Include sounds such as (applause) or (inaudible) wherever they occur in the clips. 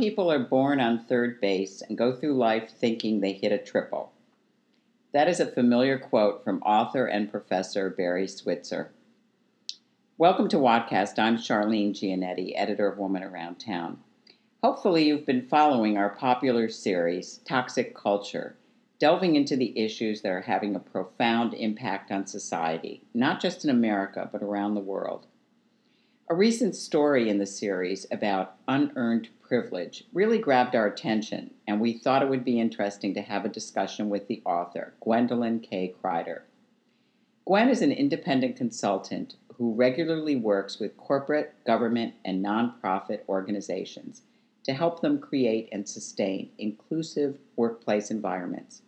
People are born on third base and go through life thinking they hit a triple. That is a familiar quote from author and professor Barry Switzer. Welcome to Wadcast. I'm Charlene Giannetti, editor of Woman Around Town. Hopefully, you've been following our popular series, Toxic Culture, delving into the issues that are having a profound impact on society, not just in America, but around the world. A recent story in the series about unearned privilege really grabbed our attention, and we thought it would be interesting to have a discussion with the author, Gwendolyn K. Kreider. Gwen is an independent consultant who regularly works with corporate, government, and nonprofit organizations to help them create and sustain inclusive workplace environments.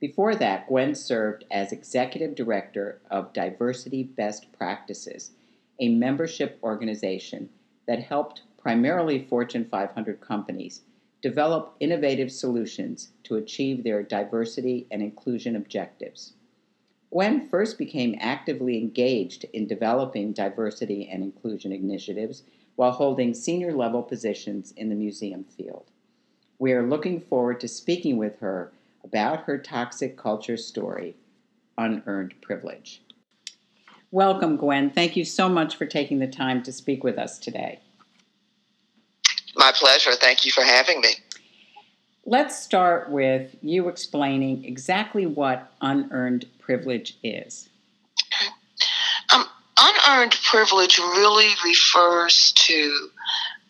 Before that, Gwen served as executive director of Diversity Best Practices, a membership organization that helped primarily Fortune 500 companies, develop innovative solutions to achieve their diversity and inclusion objectives. Gwen first became actively engaged in developing diversity and inclusion initiatives while holding senior level positions in the museum field. We are looking forward to speaking with her about her toxic culture story, Unearned Privilege. Welcome, Gwen. Thank you so much for taking the time to speak with us today. My pleasure. Thank you for having me. Let's start with you explaining exactly what unearned privilege is. Um, unearned privilege really refers to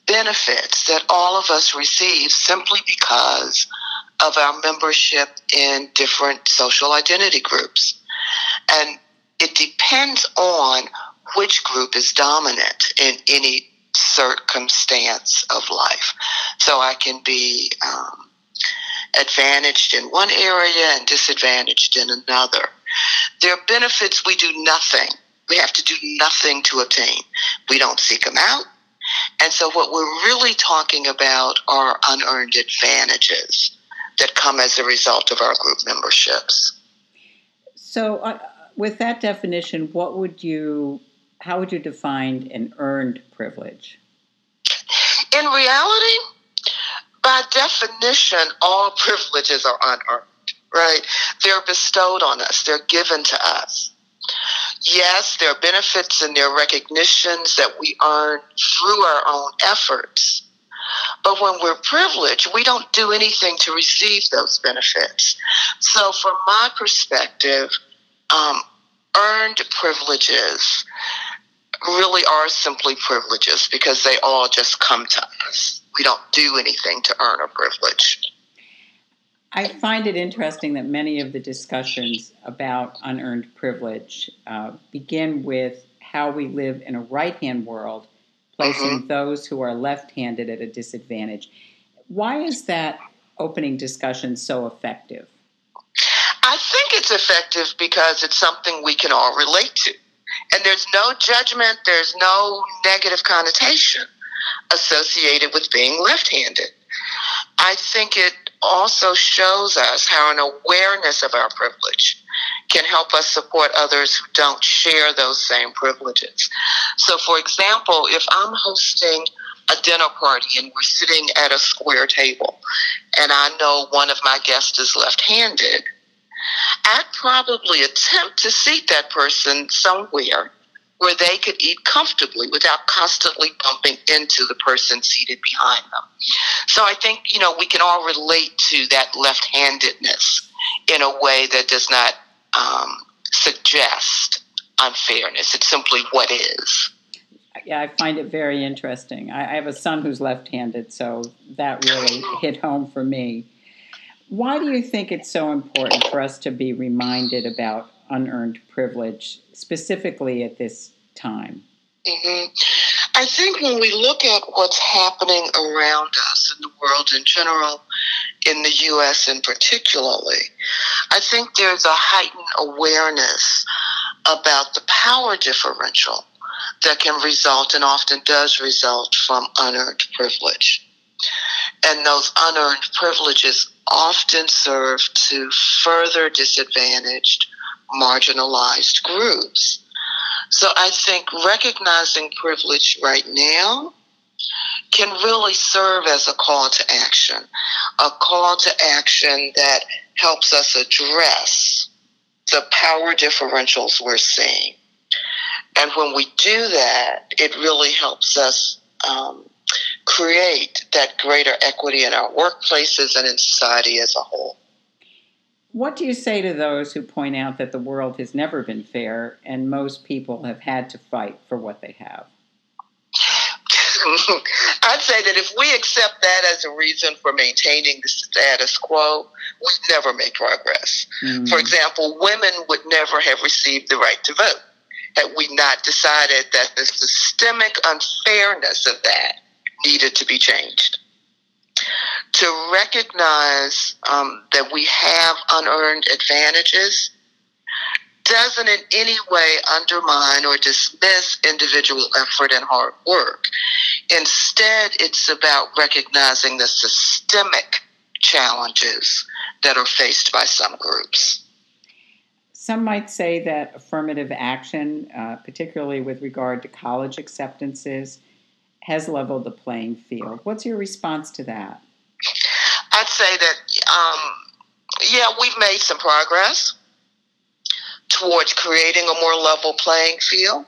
benefits that all of us receive simply because of our membership in different social identity groups. And it depends on which group is dominant in any circumstance of life. So I can be um, advantaged in one area and disadvantaged in another. There are benefits we do nothing. We have to do nothing to obtain. We don't seek them out. And so, what we're really talking about are unearned advantages that come as a result of our group memberships. So, uh, with that definition, what would you how would you define an earned privilege? In reality, by definition, all privileges are unearned, right? They're bestowed on us, they're given to us. Yes, there are benefits and there are recognitions that we earn through our own efforts. But when we're privileged, we don't do anything to receive those benefits. So, from my perspective, um, earned privileges really are simply privileges because they all just come to us. We don't do anything to earn a privilege. I find it interesting that many of the discussions about unearned privilege uh, begin with how we live in a right hand world, placing mm-hmm. those who are left handed at a disadvantage. Why is that opening discussion so effective? I think it's effective because it's something we can all relate to. And there's no judgment, there's no negative connotation associated with being left handed. I think it also shows us how an awareness of our privilege can help us support others who don't share those same privileges. So, for example, if I'm hosting a dinner party and we're sitting at a square table and I know one of my guests is left handed, I'd probably attempt to seat that person somewhere where they could eat comfortably without constantly bumping into the person seated behind them. So I think, you know, we can all relate to that left handedness in a way that does not um, suggest unfairness. It's simply what is. Yeah, I find it very interesting. I, I have a son who's left handed, so that really hit home for me. Why do you think it's so important for us to be reminded about unearned privilege, specifically at this time? Mm-hmm. I think when we look at what's happening around us in the world in general, in the U.S. in particularly, I think there's a heightened awareness about the power differential that can result and often does result from unearned privilege. And those unearned privileges often serve to further disadvantaged, marginalized groups. So I think recognizing privilege right now can really serve as a call to action, a call to action that helps us address the power differentials we're seeing. And when we do that, it really helps us um, create that greater equity in our workplaces and in society as a whole. What do you say to those who point out that the world has never been fair and most people have had to fight for what they have? (laughs) I'd say that if we accept that as a reason for maintaining the status quo, we'd never make progress. Mm. For example, women would never have received the right to vote had we not decided that the systemic unfairness of that needed to be changed. To recognize um, that we have unearned advantages doesn't in any way undermine or dismiss individual effort and hard work. Instead, it's about recognizing the systemic challenges that are faced by some groups. Some might say that affirmative action, uh, particularly with regard to college acceptances, has leveled the playing field. What's your response to that? I'd say that, um, yeah, we've made some progress towards creating a more level playing field,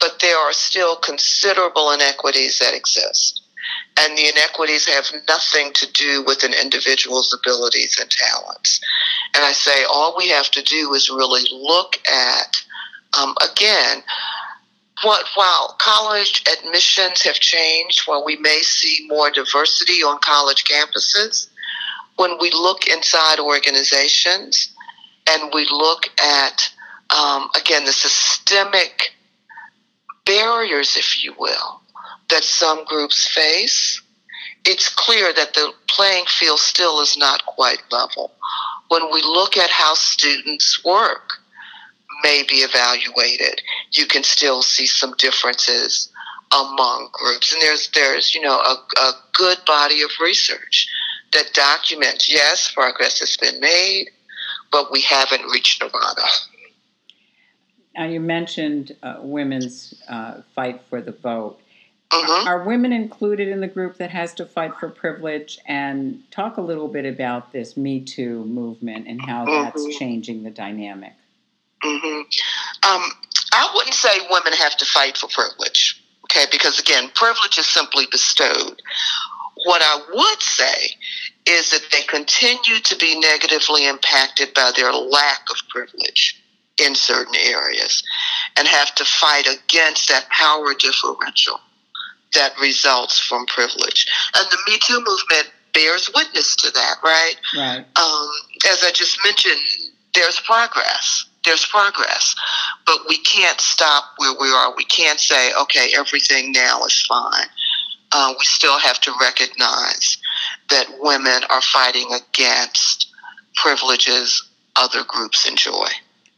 but there are still considerable inequities that exist. And the inequities have nothing to do with an individual's abilities and talents. And I say all we have to do is really look at, um, again, while college admissions have changed, while we may see more diversity on college campuses, when we look inside organizations and we look at, um, again, the systemic barriers, if you will, that some groups face, it's clear that the playing field still is not quite level. When we look at how students work, may be evaluated, you can still see some differences among groups. And there's there's you know a, a good body of research that documents yes progress has been made, but we haven't reached nirvana. Now you mentioned uh, women's uh, fight for the vote. Mm-hmm. Are women included in the group that has to fight for privilege? And talk a little bit about this Me Too movement and how mm-hmm. that's changing the dynamic. Mm-hmm. Um, I wouldn't say women have to fight for privilege, okay? Because again, privilege is simply bestowed. What I would say is that they continue to be negatively impacted by their lack of privilege in certain areas and have to fight against that power differential that results from privilege. And the Me Too movement bears witness to that, right? Right. Um, as I just mentioned, there's progress. There's progress, but we can't stop where we are. We can't say, okay, everything now is fine. Uh, we still have to recognize that women are fighting against privileges other groups enjoy.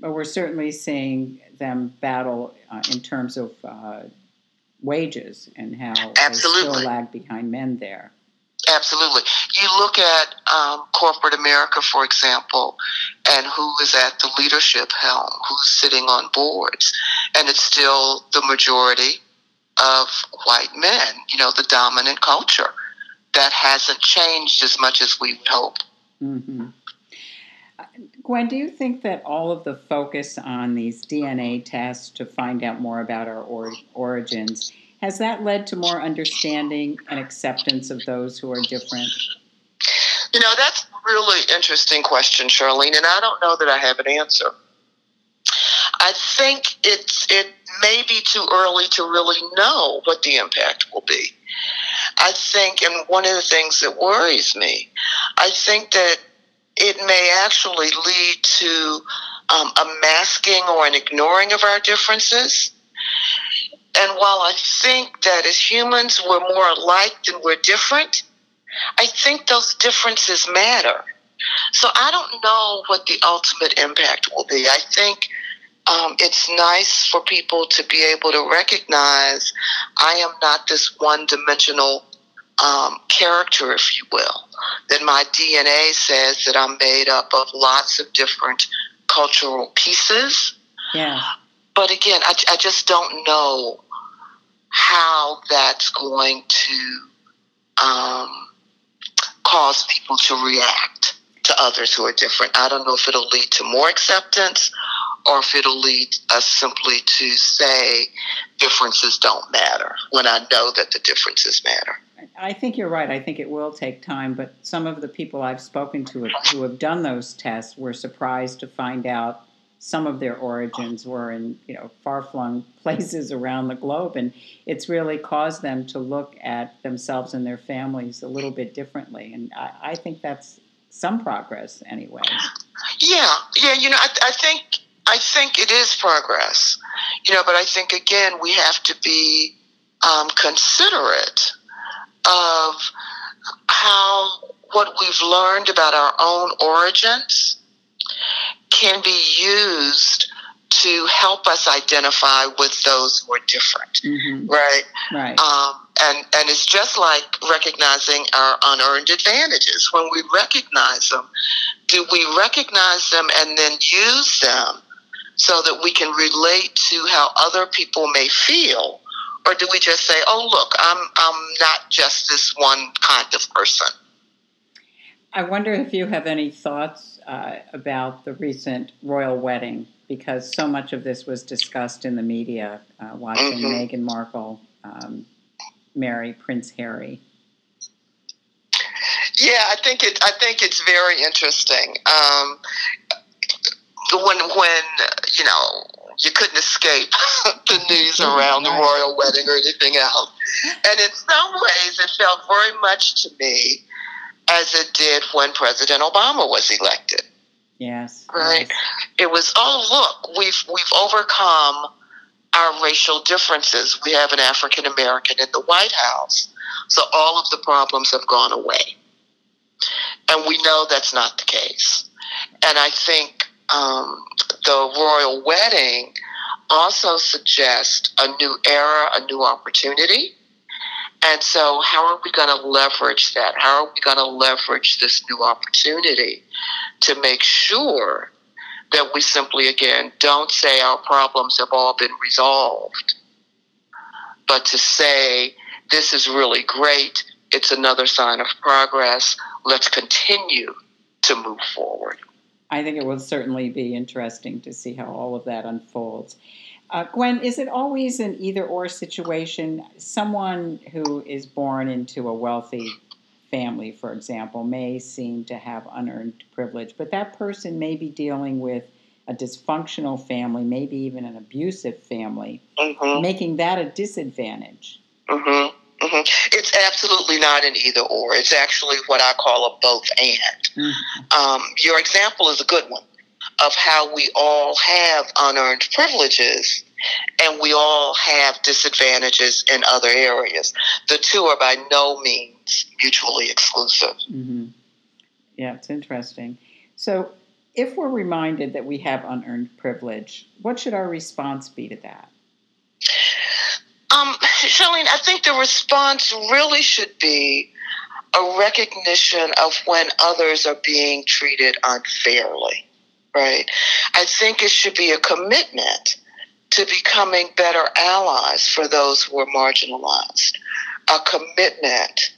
But we're certainly seeing them battle uh, in terms of uh, wages and how Absolutely. they still lag behind men there. Absolutely. You look at um, corporate America, for example, and who is at the leadership helm, who's sitting on boards, and it's still the majority of white men, you know, the dominant culture. That hasn't changed as much as we hope. Mm-hmm. Gwen, do you think that all of the focus on these DNA tests to find out more about our or- origins has that led to more understanding and acceptance of those who are different? You know, that's a really interesting question, Charlene, and I don't know that I have an answer. I think it's it may be too early to really know what the impact will be. I think, and one of the things that worries me, I think that it may actually lead to um, a masking or an ignoring of our differences. And while I think that as humans we're more alike than we're different, I think those differences matter. So I don't know what the ultimate impact will be. I think um, it's nice for people to be able to recognize I am not this one dimensional um, character, if you will. That my DNA says that I'm made up of lots of different cultural pieces. Yeah. But again, I, I just don't know how that's going to um, cause people to react to others who are different. I don't know if it'll lead to more acceptance or if it'll lead us simply to say differences don't matter when I know that the differences matter. I think you're right. I think it will take time, but some of the people I've spoken to who have done those tests were surprised to find out some of their origins were in you know far-flung (laughs) places around the globe, and it's really caused them to look at themselves and their families a little bit differently. And I, I think that's some progress anyway. Yeah, yeah. You know, I, I think I think it is progress. You know, but I think again we have to be um, considerate of how what we've learned about our own origins can be used to help us identify with those who are different, mm-hmm. right? Right. Um, and and it's just like recognizing our unearned advantages. When we recognize them, do we recognize them and then use them so that we can relate to how other people may feel or do we just say, "Oh, look, I'm I'm not just this one kind of person"? I wonder if you have any thoughts uh, about the recent royal wedding, because so much of this was discussed in the media, uh, watching mm-hmm. Meghan Markle um, marry Prince Harry. Yeah, I think it. I think it's very interesting. Um, when when you know you couldn't escape (laughs) the news around the royal wedding or anything else. And in some ways, it felt very much to me as it did when President Obama was elected. Yes. Right. Yes. It was, oh look, we've we've overcome our racial differences. We have an African American in the White House, so all of the problems have gone away. And we know that's not the case. And I think um, the royal wedding also suggests a new era, a new opportunity. And so, how are we going to leverage that? How are we going to leverage this new opportunity to make sure that we simply, again, don't say our problems have all been resolved, but to say, this is really great, it's another sign of progress, let's continue to move forward. I think it will certainly be interesting to see how all of that unfolds. Uh, Gwen, is it always an either or situation? Someone who is born into a wealthy family, for example, may seem to have unearned privilege, but that person may be dealing with a dysfunctional family, maybe even an abusive family, mm-hmm. making that a disadvantage. Mm-hmm. Mm-hmm. It's absolutely not an either or. It's actually what I call a both and. Mm-hmm. Um, your example is a good one of how we all have unearned privileges and we all have disadvantages in other areas. The two are by no means mutually exclusive. Mm-hmm. Yeah, it's interesting. So, if we're reminded that we have unearned privilege, what should our response be to that? Um, Charlene, I think the response really should be a recognition of when others are being treated unfairly, right? I think it should be a commitment to becoming better allies for those who are marginalized, a commitment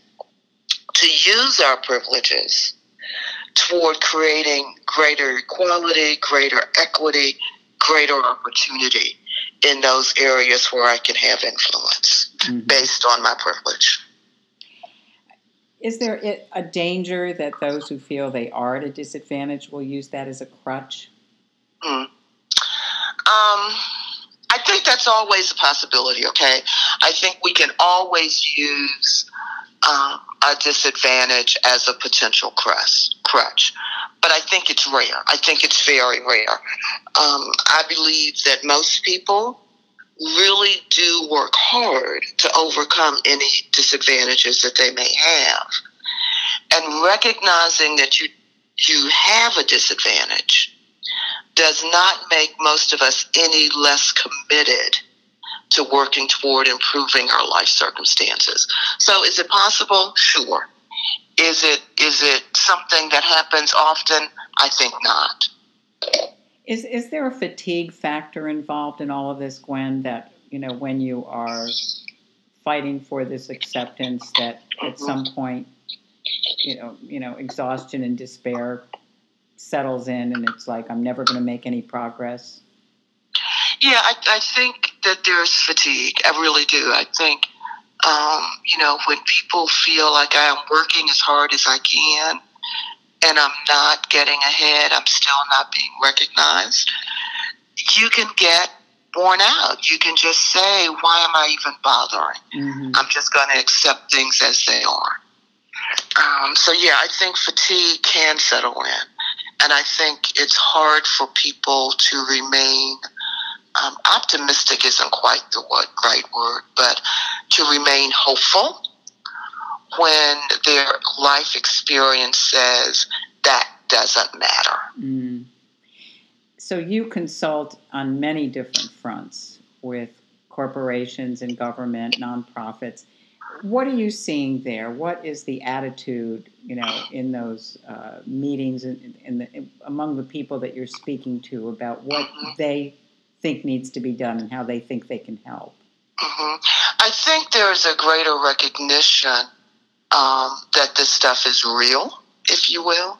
to use our privileges toward creating greater equality, greater equity, greater opportunity in those areas where I can have influence mm-hmm. based on my privilege. Is there a danger that those who feel they are at a disadvantage will use that as a crutch? Mm. Um, I think that's always a possibility, okay? I think we can always use um, a disadvantage as a potential crutch. But I think it's rare. I think it's very rare. Um, I believe that most people really do work hard to overcome any disadvantages that they may have. And recognizing that you you have a disadvantage does not make most of us any less committed to working toward improving our life circumstances. So is it possible? Sure. Is it is it something that happens often? I think not. Is is there a fatigue factor involved in all of this, Gwen? That you know when you are fighting for this acceptance that at some point, you know, you know, exhaustion and despair settles in, and it's like I'm never going to make any progress. Yeah, I, I think that there's fatigue. I really do. I think, um, you know, when people feel like I am working as hard as I can and I'm not getting ahead, I'm still not being recognized, you can get worn out. You can just say, why am I even bothering? Mm-hmm. I'm just going to accept things as they are. Um, so, yeah, I think fatigue can settle in. And I think it's hard for people to remain um, optimistic isn't quite the word, right word, but to remain hopeful when their life experience says that doesn't matter. Mm. So you consult on many different fronts with corporations and government, nonprofits. What are you seeing there? What is the attitude, you know, in those uh, meetings and the, among the people that you're speaking to about what mm-hmm. they think needs to be done and how they think they can help? Mm-hmm. I think there's a greater recognition um, that this stuff is real, if you will,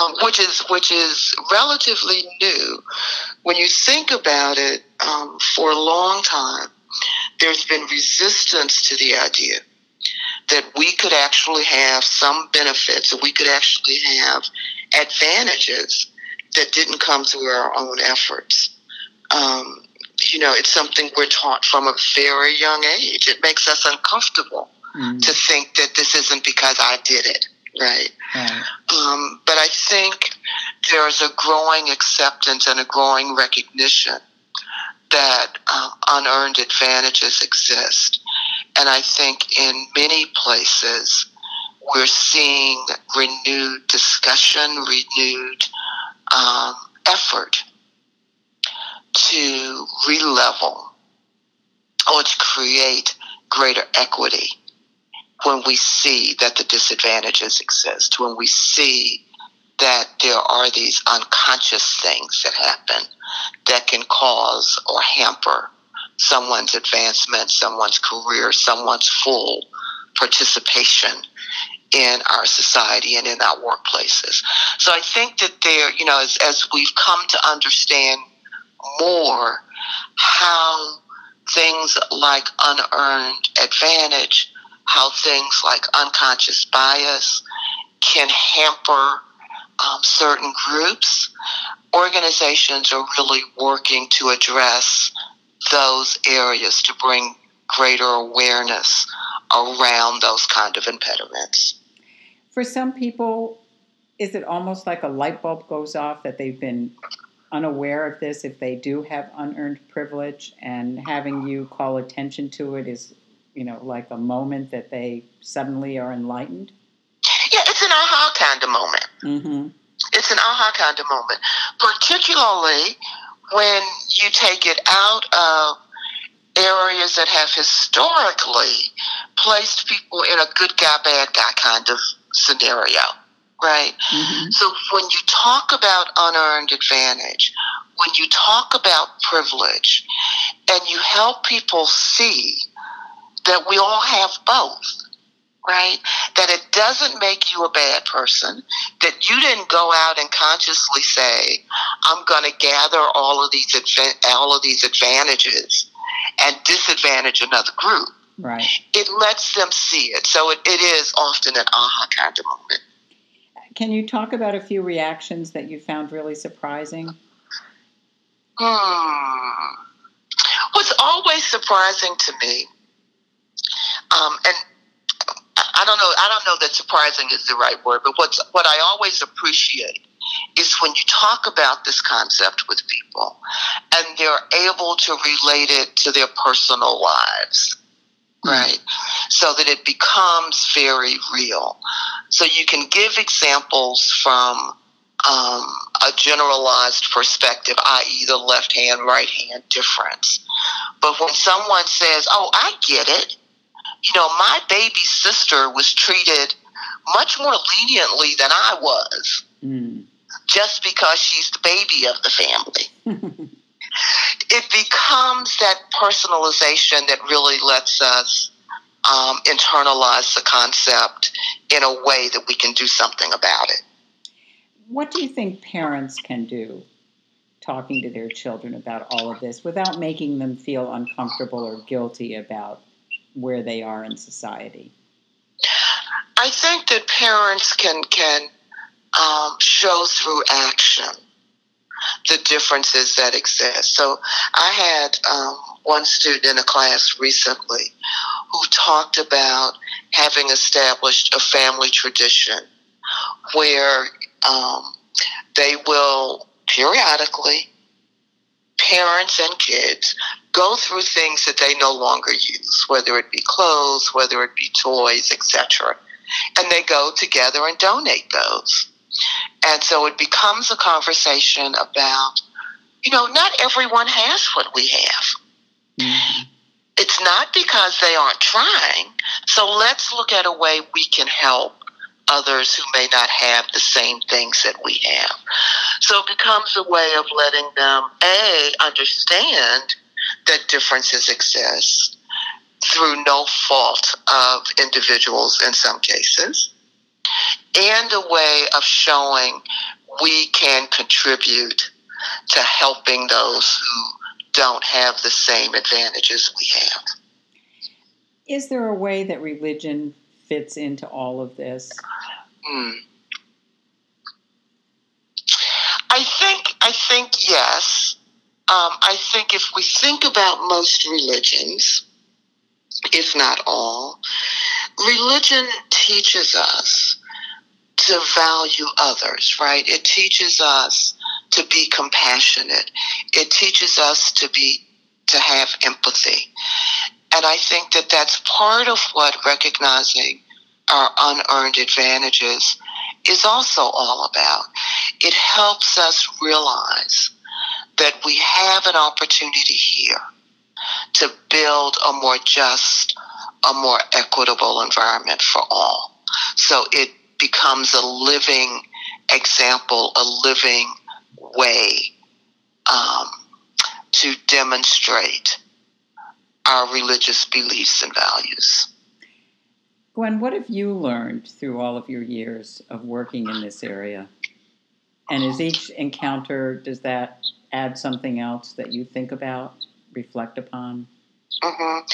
um, which is which is relatively new. When you think about it, um, for a long time, there's been resistance to the idea that we could actually have some benefits, that we could actually have advantages that didn't come through our own efforts um, you know, it's something we're taught from a very young age. It makes us uncomfortable mm-hmm. to think that this isn't because I did it, right? right. Um, but I think there's a growing acceptance and a growing recognition that um, unearned advantages exist. And I think in many places, we're seeing renewed discussion, renewed um, effort to relevel or to create greater equity when we see that the disadvantages exist, when we see that there are these unconscious things that happen that can cause or hamper someone's advancement, someone's career, someone's full participation in our society and in our workplaces. So I think that there, you know, as, as we've come to understand more how things like unearned advantage, how things like unconscious bias can hamper um, certain groups. Organizations are really working to address those areas to bring greater awareness around those kind of impediments. For some people, is it almost like a light bulb goes off that they've been unaware of this if they do have unearned privilege and having you call attention to it is you know like a moment that they suddenly are enlightened yeah it's an aha kind of moment mm-hmm. it's an aha kind of moment particularly when you take it out of areas that have historically placed people in a good guy bad guy kind of scenario right? Mm-hmm. So when you talk about unearned advantage, when you talk about privilege, and you help people see that we all have both, right? That it doesn't make you a bad person, that you didn't go out and consciously say, I'm going to gather all of these all of these advantages and disadvantage another group. Right. It lets them see it. So it, it is often an aha kind of moment. Can you talk about a few reactions that you found really surprising? Hmm. What's always surprising to me, um, and I don't know, I don't know that surprising is the right word, but what's what I always appreciate is when you talk about this concept with people and they're able to relate it to their personal lives right? So that it becomes very real. So you can give examples from um, a generalized perspective, i.e., the left hand, right hand difference. But when someone says, Oh, I get it, you know, my baby sister was treated much more leniently than I was mm. just because she's the baby of the family. (laughs) it becomes that personalization that really lets us um, internalize the concept in a way that we can do something about it. What do you think parents can do talking to their children about all of this without making them feel uncomfortable or guilty about where they are in society? I think that parents can can um, show through action the differences that exist. So I had um, one student in a class recently who talked about having established a family tradition where um, they will periodically, parents and kids, go through things that they no longer use, whether it be clothes, whether it be toys, etc. And they go together and donate those. And so it becomes a conversation about, you know, not everyone has what we have. Mm-hmm. It's not because they aren't trying. So let's look at a way we can help others who may not have the same things that we have. So it becomes a way of letting them, A, understand that differences exist through no fault of individuals in some cases, and a way of showing we can contribute to helping those who don't have the same advantages we have. Is there a way that religion fits into all of this? Hmm. I think I think yes. Um, I think if we think about most religions, if not all, religion teaches us to value others, right? It teaches us to be compassionate. It teaches us to be to have empathy. And I think that that's part of what recognizing our unearned advantages is also all about. It helps us realize that we have an opportunity here to build a more just, a more equitable environment for all. So it becomes a living example, a living way um, to demonstrate our religious beliefs and values. Gwen, what have you learned through all of your years of working in this area? And is each encounter, does that add something else that you think about, reflect upon? Mm-hmm.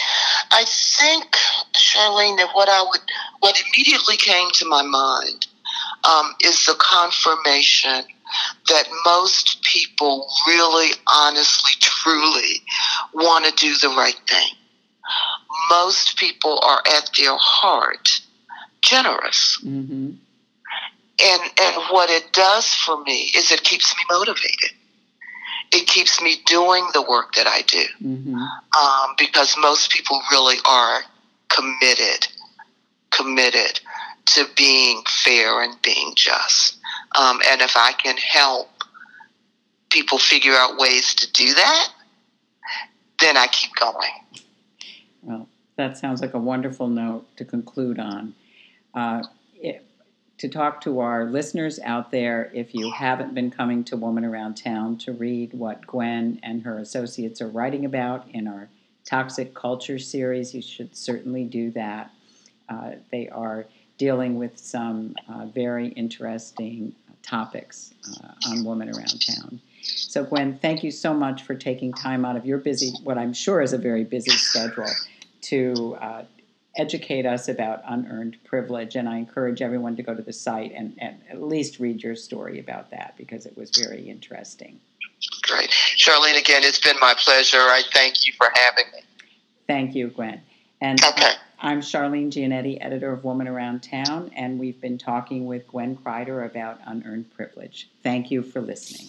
I think, Charlene, that what I would, what immediately came to my mind um, is the confirmation that most people really, honestly, truly want to do the right thing most people are at their heart generous. Mm-hmm. And and what it does for me is it keeps me motivated. It keeps me doing the work that I do mm-hmm. um, because most people really are committed, committed to being fair and being just. Um, and if I can help people figure out ways to do that, then I keep going. Well, that sounds like a wonderful note to conclude on. Uh, it, to talk to our listeners out there, if you haven't been coming to Woman Around Town to read what Gwen and her associates are writing about in our Toxic Culture series, you should certainly do that. Uh, they are dealing with some uh, very interesting topics uh, on Woman Around Town. So, Gwen, thank you so much for taking time out of your busy, what I'm sure is a very busy schedule, to uh, educate us about unearned privilege. And I encourage everyone to go to the site and, and at least read your story about that because it was very interesting. Great. Charlene, again, it's been my pleasure. I thank you for having me. Thank you, Gwen. And okay. I'm Charlene Giannetti, editor of Woman Around Town, and we've been talking with Gwen Kreider about unearned privilege. Thank you for listening.